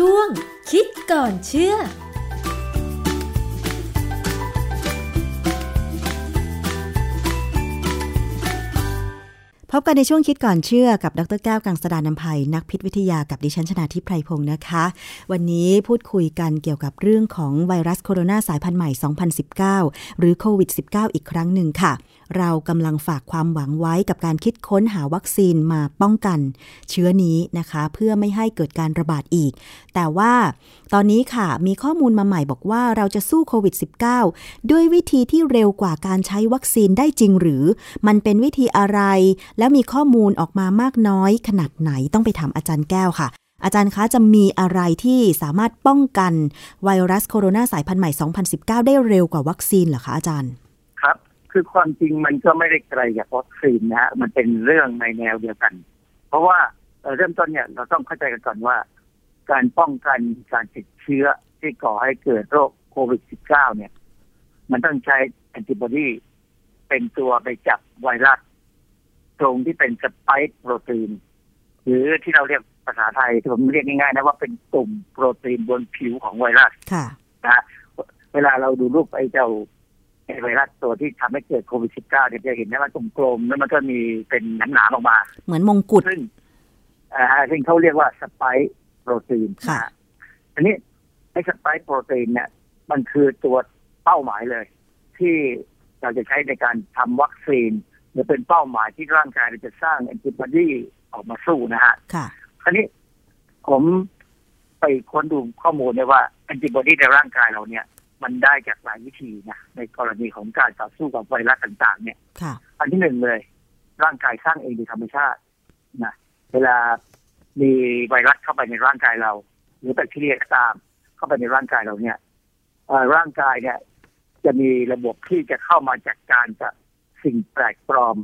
ช่วง คิดก่อนเชื่อพบกันในช่วงคิดก่อนเชื่อกับดรแก้วกังสดานนภัยนักพิษวิทยากับดิฉันชนาทิพไพรพงศ์นะคะ วันนี้พูดคุยกันเกี่ยวกับเรื่องของไวรัสโคโรนาสายพันธุ์ใหม่ 2019 หรือโควิด -19 อีกครั้งหนึ่งค่ะเรากำลังฝากความหวังไว้กับการคิดค้นหาวัคซีนมาป้องกัน เชื้อนี้นะคะ เพื่อไม่ให้เกิดการระบาดอีก แต่ว่าตอนนี้ค่ะมีข้อมูลมาใหม่บอกว่าเราจะสู้โควิด -19 ด้วยวิธีที่เร็วกว่าการใช้วัคซีนได้จริงหรือ มันเป็นวิธีอะไร แล้วมีข้อมูลออกมามากน้อยขนาดไหนต้องไปถามอาจารย์แก้วค่ะอาจารย์คะจะมีอะไรที่สามารถป้องกันไวรัสโคโรนาสายพันธุ์ใหม่ 2019 ได้เร็วกว่าวัคซีนเหรอคะอาจารย์ คือความจริงมันก็ไม่ได้ไกลจากวัคซีนนะฮะมันเป็นเรื่องในแนวเดียวกัน เพราะว่าเริ่มต้นเนี่ยเราต้องเข้าใจกันก่อนว่า การป้องกันการติดเชื้อที่ก่อให้เกิดโรคโควิด -19 เนี่ย มันต้องใช้แอนติบอดีเป็นตัวไปจับไวรัสตรงที่เป็นสไปค์โปรตีน หรือที่เราเรียกภาษาไทยที่ผมเรียกง่ายๆนะว่าเป็นกลุ่มโปรตีนบนผิวของไวรัสนะเวลาเราดูรูปไอ้เจ้า ไวรัสตัวที่ทำให้เกิดโควิด -19 เนี่ยจะเห็นได้ว่ากลมๆแล้วมันก็มีเป็นหนาๆออกมา เหมือนมงกุฎซึ่งอ่าซึ่งเขาเรียกว่าสไปค์โปรตีนค่ะอันนี้ไอ้สไปค์โปรตีนเนี่ย มันคือตัวเป้าหมายเลย ที่เราจะใช้ในการทำวัคซีนหรือเป็นเป้าหมายที่ร่างกายจะสร้างแอนติบอดีออกมาสู้นะฮะค่ะคราวนี้ผมไปค้นดูข้อมูลเนี่ยว่าแอนติบอดีในร่างกายเราเนี่ย มันได้จากหลายวิธีนะในกรณีของการต่อสู้กับไวรัสต่างๆ เนี่ยอันที่หนึ่งเลย ร่างกายสร้างเองโดยธรรมชาตินะเวลามีไวรัสเข้าไปในร่างกายเรา หรือแบคทีเรียก็ตาม เข้าไปในร่างกายเราเนี่ยร่างกายเนี่ย จะมีระบบที่จะเข้ามาจัดการกับสิ่งแปลกปลอม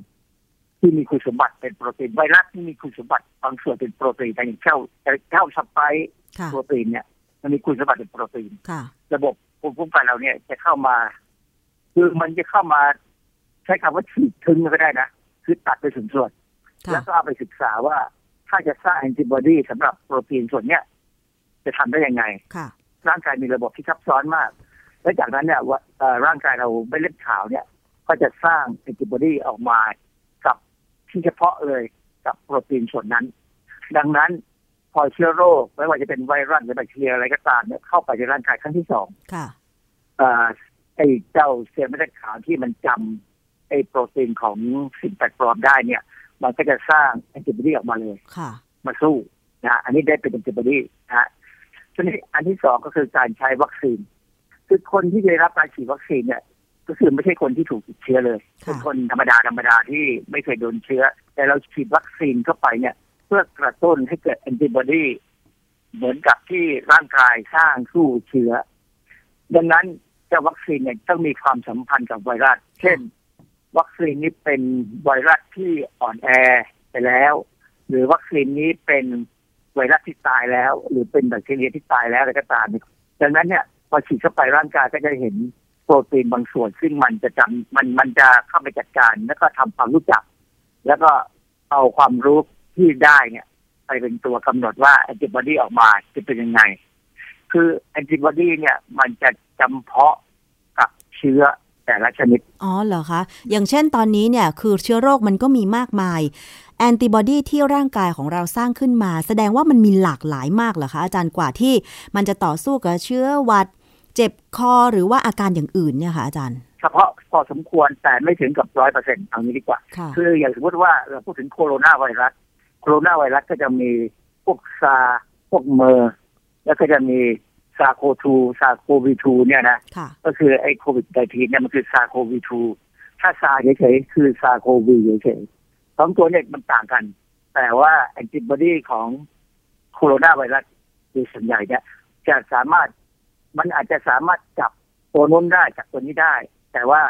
ที่มีคุณสมบัติเป็นโปรตีนไวรัสที่มีคุณสมบัติบางส่วนเป็นโปรตีนแต่อย่างเช่าเช่าสไปโปรตีนเนี่ยมันมีคุณสมบัติเป็นโปรตีนระบบ ภูมิคุ้มกันเราเนี่ยจะเข้ามา คือมันจะเข้ามาใช้คำว่าฉีดทึงก็ได้นะ คือตัดไปถึงส่วน แล้วก็เอาไปศึกษาว่าถ้าจะสร้างแอนติบอดีสำหรับโปรตีนส่วนเนี้ยจะทำได้ยังไงร่างกายมีระบบที่ซับซ้อนมาก และจากนั้นเนี่ยว่าร่างกายเราไม่เล็ดขาวเนี่ย ก็จะสร้างแอนติบอดีออกมากับที่เฉพาะเลยกับโปรตีนส่วนนั้น ดังนั้น พอเชื้อโรค ไม่ว่าจะเป็นไวรัสหรือแบคทีเรียอะไรก็ตามเนี่ยเข้าไปในร่างกายครั้งที่สองค่ะไอ้เจ้าเซลล์เม็ดเลือดขาวที่มันจำไอ้โปรตีนของสิ่งแปลกปลอมได้เนี่ย มันก็จะสร้างแอนติบอดีออกมาเลยค่ะมาสู้นะอันนี้ได้เป็นแอนติบอดีนะฮะทีนี้อันที่สองก็คือการใช้วัคซีน คือคนที่ได้รับการฉีดวัคซีนเนี่ย ก็คือไม่ใช่คนที่ถูกติดเชื้อเลยเป็นคนธรรมดาธรรมดาที่ไม่เคยโดนเชื้อ แต่เราฉีดวัคซีนเข้าไปเนี่ย พื่อกระตุ้นให้เกิดแอนติบอดีเหมือนกับที่ร่างกายสร้างสู้เชื้อ ดังนั้นจะวัคซีนเนี่ยต้องมีความสัมพันธ์กับไวรัส เช่น วัคซีนนี้เป็นไวรัสที่อ่อนแอไปแล้ว หรือวัคซีนนี้เป็นไวรัสที่ตายแล้ว หรือเป็นแบคทีเรียที่ตายแล้วอะไรก็ตามดังนั้นเนี่ยพอฉีดเข้าไปร่างกายก็จะเห็นโปรตีนบางส่วน ซึ่งมันจะจำมันมันจะเข้าไปจัดการ แล้วก็ทำความรู้จัก แล้วก็เอาความรู้ ที่ได้เนี่ยไปเป็นตัวกำหนดว่าแอนติบอดีออกมาจะเป็นยังไง คือแอนติบอดีเนี่ย มันจะจำเพาะกับเชื้อแต่ละชนิด อ๋อเหรอคะ อย่างเช่นตอนนี้เนี่ย คือเชื้อโรคมันก็มีมากมาย แอนติบอดีที่ร่างกายของเราสร้างขึ้นมา แสดงว่ามันมีหลากหลายมากเหรอคะ อาจารย์กว่าที่มันจะต่อสู้กับเชื้อหวัด เจ็บคอหรือว่าอาการอย่างอื่นเนี่ยค่ะอาจารย์ เฉพาะพอสมควรแต่ไม่ถึงกับร้อยเปอร์เซ็นต์เอางี้ดีกว่า คืออย่างสมมติว่าเราพูดถึงโคโรนาไวรัส โคโรนาไวรัสก็จะมีพวก SARS พวก MERS แล้วก็จะมี SARS-CoV-2 SARS-CoV-2 เนี่ยนะ ก็คือไอ้ COVID-19 เนี่ยมันคือ SARS-CoV-2 ถ้า SARS เฉยๆคือ SARS-CoV เฉยๆสองตัวเนี่ยมันต่างกัน แต่ว่าแอนติบอดีของโคโรนาไวรัสโดยส่วนใหญ่เนี่ยจะสามารถมันอาจจะสามารถจับตัวนู้นได้จับตัวนี้ได้ แต่ว่า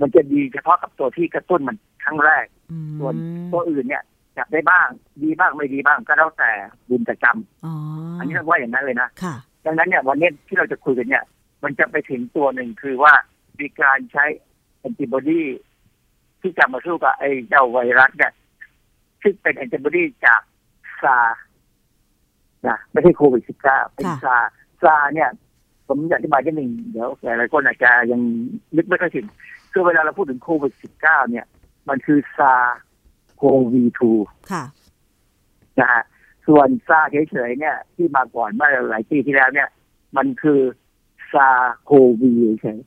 มันจะดีเฉพาะกับตัวที่กระตุ้นมันครั้งแรก ส่วนตัวอื่นเนี่ย จับได้บ้าง ดีบ้างไม่ดีบ้างก็แล้วแต่บุญแต่จำอันนี้เรียกว่าอย่างนั้นเลยนะดังนั้นเนี่ยวันนี้ที่เราจะคุยกันเนี่ย มันจะไปถึงตัวหนึ่งคือว่ามีการใช้แอนติบอดีที่จะมาสู้กับไอ้เจ้าไวรัสเนี่ยซึ่งเป็นแอนติบอดีจากซานะไม่ใช่โควิดสิบเก้าเป็นซาซาเนี่ย ผมอยากอธิบายนิดหนึ่งเดี๋ยวหลายคนอาจจะยังนึกไม่ค่อยถึงคือเวลาเราพูดถึงโควิดสิบเก้าเนี่ย มันคือซา โควีทูค่ะนะฮะส่วนซาเฉยๆเนี่ย ที่มาก่อนเมื่อหลายปีที่แล้วเนี่ย มันคือ SARS-CoV เฉย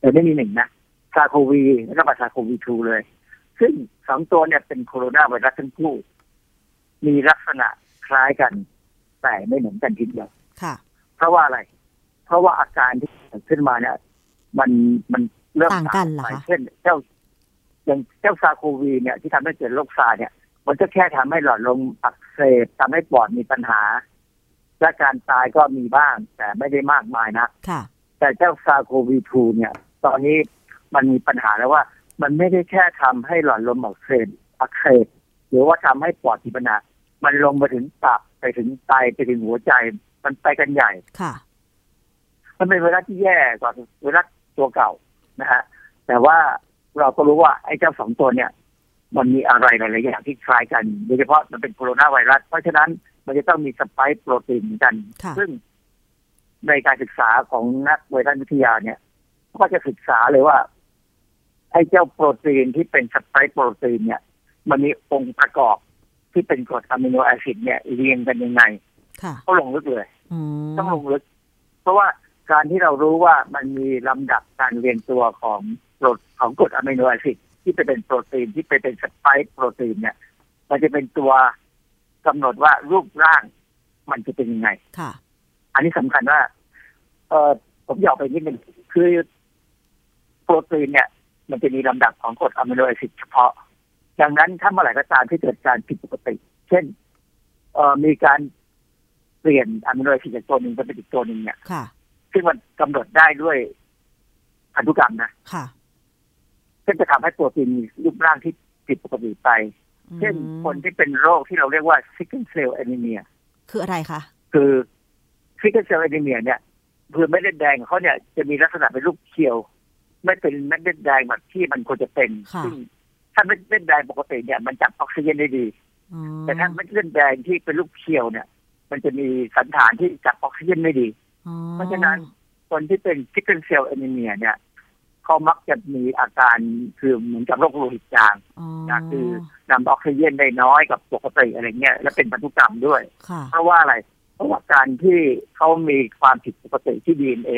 แต่ไม่มีหนึ่งนะ SARS-CoV แล้วก็มา SARS-CoV-2 เลย ซึ่งสองตัวเนี่ยเป็นโคโรนาไวรัสทั้งคู่ มีลักษณะคล้ายกัน แต่ไม่เหมือนกันทีเดียวค่ะ เพราะว่าอะไร เพราะว่าอาการที่เกิดขึ้นมาเนี่ย มันมันเริ่มต่างกันเหรอเช่นเจ้า อย่างเจ้า SARS-CoV เนี่ยที่ทำให้เกิดโรค SARS เนี่ย มันจะแค่ทำให้หลอดลมอักเสบทำให้ปอดมีปัญหา และการตายก็มีบ้าง แต่ไม่ได้มากมายนะค่ะแต่เจ้าซาโควีทูเนี่ย ตอนนี้มันมีปัญหาแล้วว่า มันไม่ได้แค่ทำให้หลอดลมอักเสบอักเสบหรือว่าทำให้ปอดมีปัญหามันลงมาถึงตับไปถึงไตไปถึงหัวใจมันไปกันใหญ่ค่ะ มันเป็นไวรัสที่แย่กว่าไวรัสตัวเก่านะฮะแต่ว่า เราก็รู้ว่าไอ้เจ้าสองตัวเนี่ย มันมีอะไรหลายๆอย่างที่คล้ายกัน โดยเฉพาะมันเป็นโคโรนาไวรัส เพราะฉะนั้นมันจะต้องมี spike protein เหมือนกัน ซึ่งในการศึกษาของนักไวรัสวิทยาเนี่ย ก็จะศึกษาเลยว่า ไอ้เจ้าโปรตีนที่เป็น spike protein เนี่ย มันมีองค์ประกอบที่เป็นกรด amino acid เนี่ยเรียงกันยังไงเขาลงลึกเลยต้องลงลึก เพราะว่าการที่เรารู้ว่ามันมีลำดับการเรียงตัวของ กรดของกรด amino acid ที่ไปเป็นโปรตีนที่ไปเป็น spike protein เนี่ย มันจะเป็นตัวกำหนดว่ารูปร่างมันจะเป็นยังไง ค่ะ อันนี้สำคัญว่า เออผมอยากไปนิดนึงคือโปรตีนเนี่ย มันจะมีลำดับของกรดอะมิโนแอซิดเฉพาะ ดังนั้นถ้าเมื่อไหร่ก็ตามที่เกิดการผิดปกติ เช่น เอ่อมีการเปลี่ยนอะมิโนแอซิดจากตัวหนึ่งไปเป็นอีกตัวหนึ่งเนี่ยซึ่งมันกำหนดได้ด้วยพันธุกรรมนะ ค่ะ ซึ่งจะทำให้โปรตีนมีรูปร่างที่ผิดปกติไป เช่นคนที่เป็นโรคที่เราเรียกว่า sickle cell anemia คืออะไรคะ คือ sickle cell anemia เนี่ยคือเม็ดเลือดแดงเขาเนี่ยจะมีลักษณะเป็นรูปเคียว ไม่เป็นเม็ดเลือดแดงแบบที่มันควรจะเป็นซึ่งถ้าเม็ดเลือดแดงปกติเนี่ย มันจับออกซิเจนได้ดี แต่ถ้าเม็ดเลือดแดงที่เป็นรูปเคียวเนี่ย มันจะมีสัณฐานที่จับออกซิเจนไม่ดี เพราะฉะนั้นคนที่เป็น sickle cell anemia เนี่ย เขามักจะมีอาการคือเหมือนกับโรคโลหิตจางนะคือนำออกซิเจนได้น้อยกว่าปกติอะไรเงี้ยและเป็นพันธุกรรมด้วย เพราะว่าอะไร เพราะว่าการที่เขามีความผิดปกติที่ดีเอ็นเอ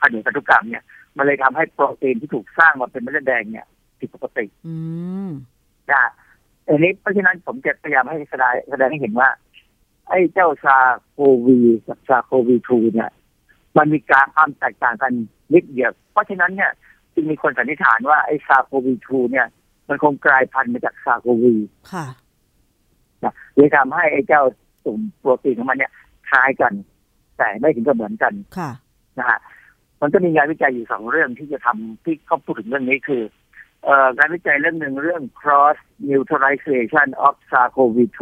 บนพันธุกรรมเนี่ย มันเลยทำให้โปรตีนที่ถูกสร้างมาเป็นเม็ดเลือดแดงเนี่ยผิดปกตินะอันนี้เพราะฉะนั้นผมจะพยายามให้แสดงแสดงให้เห็นว่า ไอ้เจ้า SARS-CoV กับ SARS-CoV-2 เนี่ย มันมีการความแตกต่างกันนิดเดียว เพราะฉะนั้นเนี่ยจึ งมีคนสันนิษฐานว่าไอ้ SARS-CoV-2 เนี่ย มันคงกลายพันธุ์มาจาก SARS-CoV ค่ะนะเลยทำให้ไอ้เจ้ากลุ่มโปรตีนของมันเนี่ยคล้ายกัน แต่ไม่ถึงกับเหมือนกันค่ะนะฮะมันก็มีงานวิจัยอยู่สองเรื่องที่จะทำที่เขาพูดถึงเรื่องนี้คือเอ่องานวิจัยเรื่องหนึ่งเรื่อง cross neutralization of SARS-CoV-2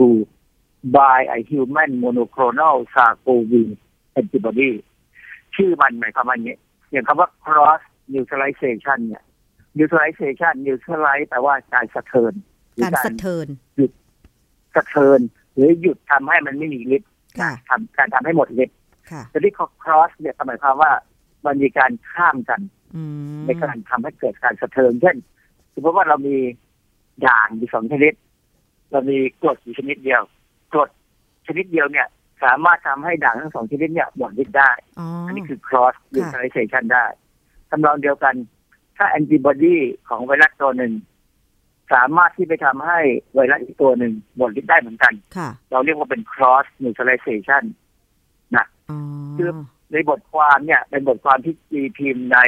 by a human monoclonal SARS-CoV antibody ชื่อมันหมายความว่าอย่างอย่างคำว่า cross neutralization เนี่ย neutralization neutralize แปลว่าการสะเทินการสะเทินหยุดสะเทินหรือหยุดทำให้มันไม่มีฤทธิ์ทำการทำให้หมดฤทธิ์แต่ที่ cross เนี่ยหมายความว่ามันมีการข้ามกันในการทำให้เกิดการสะเทินเช่นสมมติว่าเรามีด่างอยู่สองชนิด เรามีกรดอยู่ชนิดเดียวกรดชนิดเดียวเนี่ย สามารถทำให้ด่างทั้งสองชนิดเนี่ยหมดฤทธิ์ได้ อันนี้คือ cross neutralization ได้ทำนองเดียวกัน ถ้าแอนติบอดีของไวรัสตัวหนึ่ง สามารถที่ไปทำให้ไวรัสอีกตัวหนึ่งหมดฤทธิ์ได้เหมือนกัน เราเรียกว่าเป็น cross neutralization นะคือในบทความเนี่ย เป็นบทความที่ตีพิมพ์ใน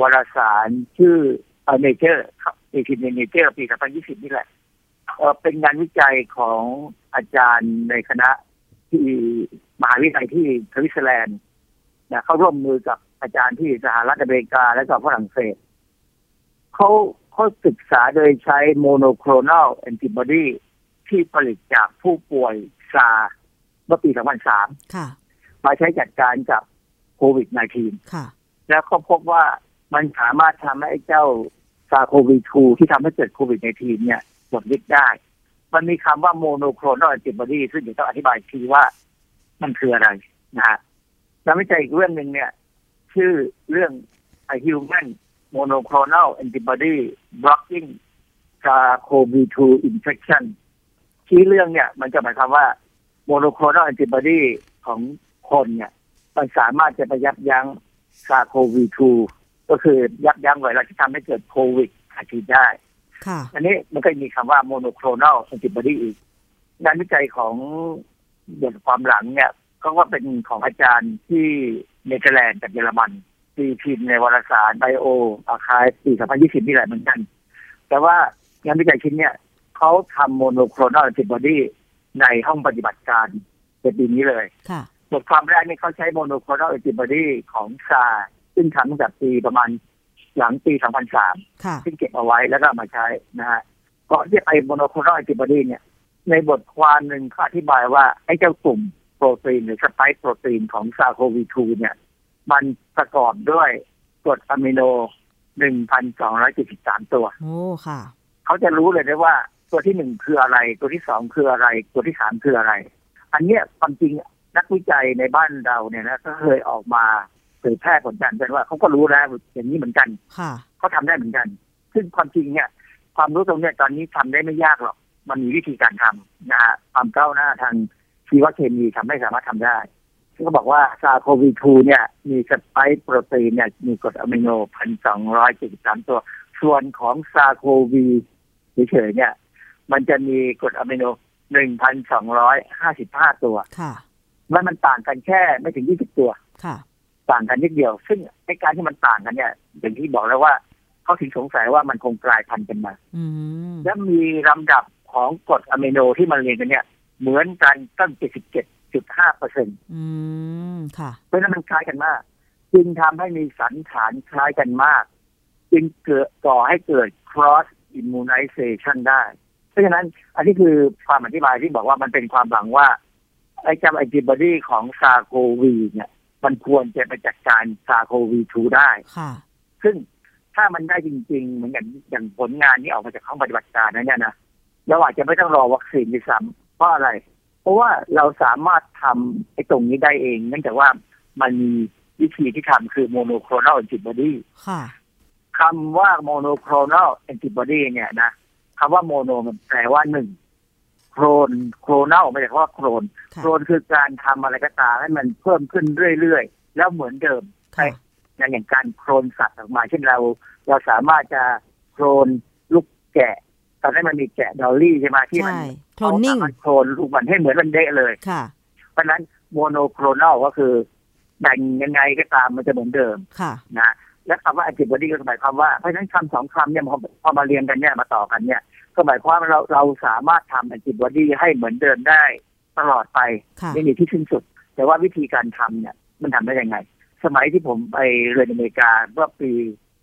วารสารชื่อ Nature ตีพิมพ์ใน Nature ปี 2020 นี่แหละเป็นงานวิจัยของอาจารย์ในคณะที่มหาวิทยาลัยที่สวิตเซอร์แลนด์นะเขาร่วมมือกับ อาจารย์ที่สหรัฐอเมริกาและก็ฝรั่งเศสเขาเขาศึกษาโดยใช้ monoclonal antibodyที่ผลิตจากผู้ป่วยซาเมื่อปี 2003 มาใช้จัดการกับโควิด -19 แล้วเขาพบว่ามันสามารถทำให้เจ้าซาโควีทูที่ทำให้เกิดโควิด -19 เนี่ยหมดฤทธิ์ได้ มันมีคำว่าโมโนโครนัลแอนติบอดีซึ่งเดี๋ยวต้องอธิบายทีว่ามันคืออะไรนะฮะงานวิจัยอีกเรื่องหนึ่งเนี่ย ชื่อเรื่อง human monoclonal antibody blocking SARS-CoV-2 infection ที่เรื่องเนี่ย มันจะหมายความว่า monoclonal antibody ของคนเนี่ย มันสามารถจะไปยับยั้ง SARS-CoV-2 ก็คือยับยั้งไวรัสที่ทำให้เกิดโควิดอาชีพได้อันนี้มันก็มีคำว่า monoclonal antibody อีกงานวิจัยของบทความหลังเนี่ย ก็ว่าเป็นของอาจารย์ที่เนเธอร์แลนด์กับเยอรมันตีพิมพ์ในวารสารไบโออาคายปี 2020 นี่แหละเหมือนกัน แต่ว่างานวิจัยชิ้นเนี่ยเขาทำ monoclonal antibody ในห้องปฏิบัติการในปีนี้เลยบทความแรกนี่เขาใช้ monoclonal antibody ของ SARS ซึ่งทำตั้งแต่ปีประมาณหลังปี 2003 ซึ่งเก็บเอาไว้แล้วก็มาใช้นะฮะก่อนที่จะไป monoclonal antibody เนี่ย ในบทความหนึ่งเขาอธิบายว่าไอ้เจ้ากลุ่ม โปรตีนหรือสไปค์โปรตีนของซาโควี2เนี่ย มันประกอบด้วยกรดอะมิโน 1,273 ตัว โอ้ ค่ะ เขาจะรู้เลยได้ว่าตัวที่หนึ่งคืออะไร ตัวที่สองคืออะไร ตัวที่สามคืออะไร อันเนี้ยความจริงนักวิจัยในบ้านเราเนี่ยนะก็เคยออกมาเผยแพร่ผลการเป็นว่าเขาก็รู้แล้วอย่างนี้เหมือนกัน ค่ะเขาทำได้เหมือนกัน ซึ่งความจริงเนี่ย ความรู้ตรงเนี้ยตอนนี้ทำได้ไม่ยากหรอก มันมีวิธีการทำนะฮะความก้าวหน้าทาง ชีวเคมีทำให้สามารถทำได้ก็บอกว่าซาโควี2เนี่ยมีสไปค์โปรตีนเนี่ยมีกรดอะมิโนพันสองร้อยเจ็ดสิบสามตัว ส่วนของซาโควีเฉยๆเนี่ย มันจะมีกรดอะมิโนหนึ่งพันสองร้อยห้าสิบห้าตัว ค่ะแล้วมันต่างกันแค่ไม่ถึงยี่สิบตัว ค่ะ ต่างกันนิดเดียว ซึ่งในการที่มันต่างกันเนี่ย อย่างที่บอกแล้วว่าเขาถึงสงสัยว่ามันคงกลายพันธุ์กันมาแล้วมีลำดับของกรดอะมิโนที่มันเรียนกันเนี่ย เหมือนกันตั้งเจ็ดสิบเจ็ดจุดห้าเปอร์เซ็นต์เพราะนั้นมันคล้ายกันมาก จึงทำให้มีสันฐานคล้ายกันมาก จึงเกิดก่อให้เกิด cross immunization ได้ เพราะฉะนั้นอันนี้คือความอธิบายที่บอกว่ามันเป็นความหวังว่า ไอ้จำแอนติบอดีของซาโควีเนี่ย มันควรจะไปจัดการ SARS-CoV-2 ได้ค่ะซึ่งถ้ามันได้จริง ๆ เหมือนอย่างอย่างผลงานนี้ออกมาจากห้องปฏิบัติการนั้นเนี่ยนะเราอาจจะไม่ต้องรอวัคซีนด้วยซ้ำเพ ราะอะไร เพราะว่าเราสามารถทำไอ้ตรงนี้ได้เอง เนื่องจากว่ามันมีวิธีที่ทำคือ monoclonal antibody คำว่า monoclonal antibody เนี่ยนะคำว่า mono มันแปลว่าหนึ่งโครนclonal ไม่ใช่ว่า clone clone คือการทำอะไรก็ตามให้มันเพิ่มขึ้นเรื่อยๆ แล้วเหมือนเดิมใช่อย่างการโคลนสัตว์ออกมา เช่นเรา เราสามารถจะโคลนลูกแกะ ตอนนั้นมันมีแกะดอลลี่ใช่ไหมที่มันโคลนนิ่งโคลนลูกมันให้เหมือนมันเดะเลยค่ะ เพราะนั้น monoclonal ก็คือแบ่งยังไงก็ตามมันจะเหมือนเดิมค่ะนะและคำว่า antibody ก็หมายความว่าเพราะฉะนั้นคำสองคำเนี่ยพอมาเรียงกันเนี่ยมาต่อกันเนี่ย ก็หมายความว่าเราเราสามารถทำแอนติบอดีให้เหมือนเดิมได้ตลอดไปไม่มีที่สิ้นสุด แต่ว่าวิธีการทำเนี่ยมันทำได้ยังไง สมัยที่ผมไปเรียนอเมริกาเมื่อปี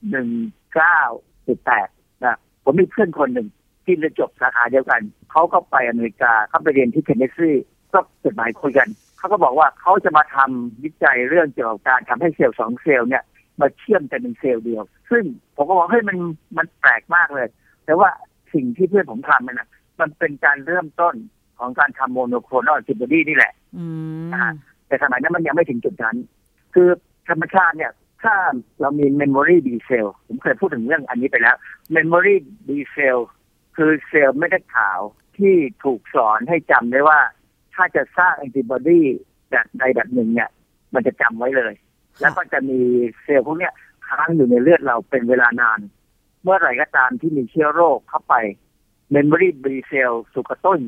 หนึ่งเก้าสิบแปดนะผมมีเพื่อนคนหนึ่ง ที่เรียนจบสาขาเดียวกัน เขาก็ไปอเมริกาเขาไปเรียนที่เทนเนสซีก็จดหมายคุยกัน เขาก็บอกว่าเขาจะมาทำวิจัยเรื่องเกี่ยวกับการทำให้เซลล์สองเซลล์เนี่ยมาเชื่อมกันเป็นเซลล์เดียว ซึ่งผมก็บอกเฮ้ยมันมันแปลกมากเลย แต่ว่าสิ่งที่เพื่อนผมทำมันนะมันเป็นการเริ่มต้นของการทำ monoclonal antibody นี่แหละแต่สมัยนั้นมันยังไม่ถึงจุดนั้น คือธรรมชาติเนี่ย ถ้าเรามี memory B cell ผมเคยพูดถึงเรื่องอันนี้ไปแล้ว memory B cell คือเซลล์เม็ดเลือดขาวที่ถูกสอนให้จำได้ว่า ถ้าจะสร้างแอนติบอดีแบบใดแบบหนึ่งเนี่ย มันจะจำไว้เลย แล้วก็จะมีเซลล์พวกนี้ค้างอยู่ในเลือดเราเป็นเวลานาน เมื่อไหร่ก็ตามที่มีเชื้อโรคเข้าไป memory B cell สุกต้น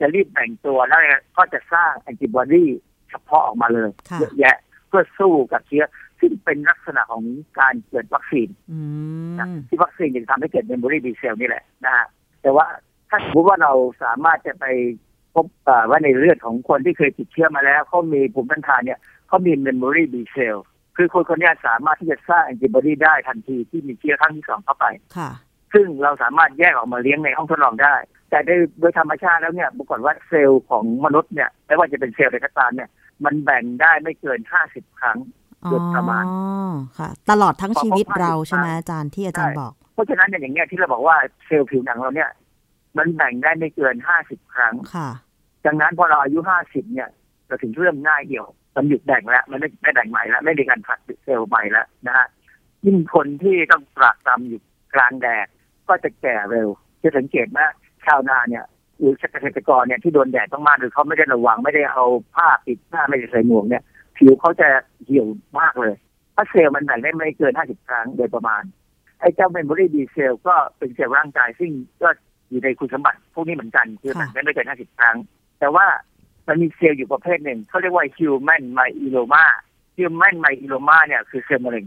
จะรีบแบ่งตัวแล้วก็จะสร้างแอนติบอดีเฉพาะออกมาเลยเยอะแยะเพื่อสู้กับเชื้อซึ่งเป็นลักษณะของการเกิดวัคซีนที่วัคซีนจะทำให้เกิด memory B cell นี่แหละนะฮะ แต่ว่าถ้าสมมติว่าเราสามารถจะไปพบว่าในเลือดของคนที่เคยติดเชื้อมาแล้วเขามีภูมิต้านทานเนี่ยเขามี memory B cell คือคนคนนี้สามารถที่จะสร้างแอนติบอดีได้ทันทีที่มีเชื้อครั้งที่สองเข้าไปค่ะซึ่งเราสามารถแยกออกมาเลี้ยงในห้องทดลองได้ แต่โดยโดยธรรมชาติแล้วเนี่ยปรากฏว่าเซลล์ของมนุษย์เนี่ยไม่ว่าจะเป็นเซลล์ใดก็ตามเนี่ยมันแบ่งได้ไม่เกินห้าสิบครั้งโดยประมาณค่ะ ตลอดทั้งชีวิตเราใช่ไหมอาจารย์ที่อาจารย์บอกเพ ราะฉะนั้นอย่างเงี้ยที่เราบอกว่าเซลล์ผิวหนังเราเนี่ย มันแบ่งได้ไม่เกินห้าสิบครั้งค่ะดังนั้นพอเราอายุห้าสิบเนี่ยเราถึงเริ่มง่ายเดียวมันหยุดแบ่งแล้ว มันไม่ไม่แบ่งใหม่แล้ว ไม่มีการผลัดเซลล์ใหม่แล้วนะฮะยิ่งคนที่ต้องปรักตำอยู่กลางแดดก็จะแก่เร็ว จะสังเกตว่าชาวนาเนี่ยหรือเกษตรกรเนี่ยที่โดนแดดต้องมากหรือเขาไม่ได้ระวังไม่ได้เอาผ้าปิดหน้าไม่ได้ใส่หมวกเนี่ย ผิวเขาจะเหี่ยวมากเลยเพราะเซลล์มันแบ่งได้ไม่เกิน50ครั้งโดยประมาณ ไอ้เจ้า memory B cell ก็เป็นเซลล์ร่างกาย ซึ่งก็อยู่ในคุณสมบัติพวกนี้เหมือนกัน คือแบ่งได้ไม่เกิน50ครั้ง แต่ว่ามันมีเซลล์อยู่ประเภทหนึ่งเขาเรียกว่า human myeloma human myeloma เนี่ยคือเซลล์มะเร็ง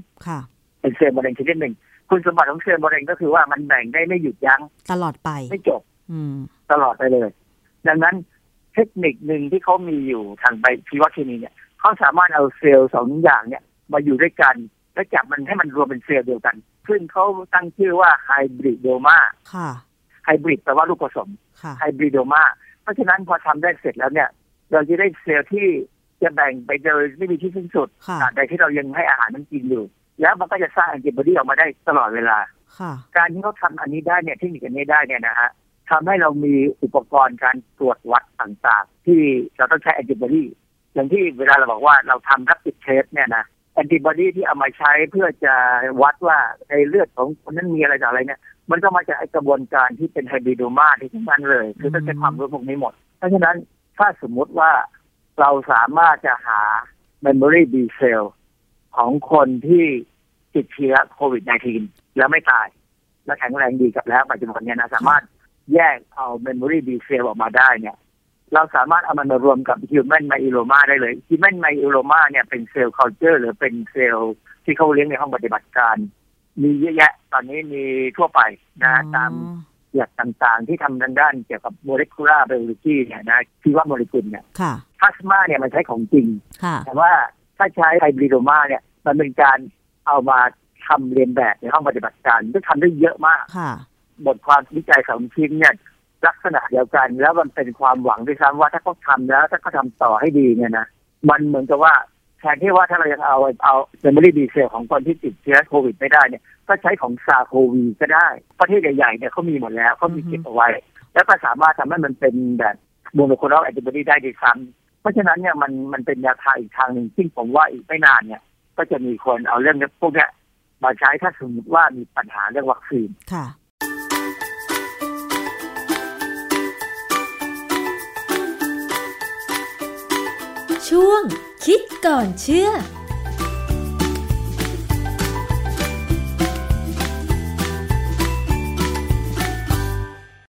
เป็นเซลล์มะเร็งชนิดหนึ่ง คุณสมบัติของเซลล์มะเร็งก็คือว่ามันแบ่งได้ไม่หยุดยั้งตลอดไปไม่จบตลอดไปเลย ดังนั้นเทคนิคหนึ่งที่เขามีอยู่ทางไปชีวเคมีเนี่ยเขาสามารถเอาเซลล์สองอย่างเนี่ย มาอยู่ด้วยกัน และจับมันให้มันรวมเป็นเซลล์เดียวกัน ซึ่งเขาตั้งชื่อว่าไฮบริดโดมาไฮบริดแปลว่าลูกผสมไฮบริดโดมาเพราะฉะนั้นพอทำได้เสร็จแล้วเนี่ย เราจะได้เซลล์ที่จะแบ่งไปโดยไม่มีที่สิ้นสุดแต่ที่เรายังให้อาหารมันกินอยู่ แล้วมันก็จะสร้างแอนติบอดีออกมาได้ตลอดเวลาการที่เขาทาอันนี้ได้เนี่ยเทคนิคอันนี้ได้เนี่ยนะฮะทำให้เรามีอุปกรณ์การตรวจวัดต่างๆ ที่เราต้องใช้แอนติบอดีอย่างที่เวลาเราบอกว่าเราทำรับติดเทสเนี่ยนะ แอนติบอดีที่เอามาใช้เพื่อจะวัดว่าในเลือดของคนนั้นมีอะไรต่ออะไรเนี่ย มันก็มาจากกระบวนการที่เป็นไฮบริโดมาที่ทั้งนั้นเลย คือต้องใช้ความรู้พวกนี้หมด เพราะฉะนั้นถ้าสมมุติว่าเราสามารถจะหา Memory B cell ของคนที่ติดเชื้อโควิด -19 แล้วไม่ตาย และแข็งแรงดีกับแล้วปัจจุบันเนี่ยนะสามารถแยกเอา Memory B cell ออกมาได้เนี่ย เราสามารถเอามันมารวมกับ Human Myeloma ได้เลย Human Myeloma เนี่ยเป็นเซลล์ culture หรือเป็นเซลล์ที่เขาเลี้ยงในห้องปฏิบัติการ มีเยอะแยะ ตอนนี้มีทั่วไปนะตามหลักต่างๆ ที่ทำด้านเกี่ยวกับโมเลกุลาร์ไบโอโลจีเนี่ยนะชีวโมเลกุลเนี่ยพลาสมาเนี่ยมันใช้ของจริง แต่ว่าถ้าใช้ hybridoma เนี่ย มันเป็นการเอามาทำเลียนแบบในห้องปฏิบัติการก็ทำได้เยอะมากบทความวิจัยของชิ้นเนี่ย ลักษณะเดียวกัน แล้วมันเป็นความหวังด้วยซ้ำว่าถ้าเขาทำแล้วถ้าเขาทำต่อให้ดีเนี่ยนะมันเหมือนกับว่าแทนที่ว่าถ้าเรายังเอาเอา memory B cell ของคนที่ติดเชื้อโควิดไม่ได้เนี่ยก็ใช้ของ SARS-CoV ก็ได้ ประเทศใหญ่ๆเนี่ยเขามีหมดแล้วเขามีเก็บเอาไว้ แล้วก็สามารถทำให้มันเป็นแบบโมโนโคลอแอนติบอดีได้ดีซ้ำเพราะฉะนั้นเนี่ยมันมันเป็นยาทางอีกทางหนึ่งซึ่งผมว่าอีกไม่นานเนี่ย ก็จะมีคนเอาเรื่องพวกนี้มาใช้ถ้าสมมติว่ามีปัญหาเรื่องวัคซีนค่ะ ช่วงคิดก่อนเชื่อ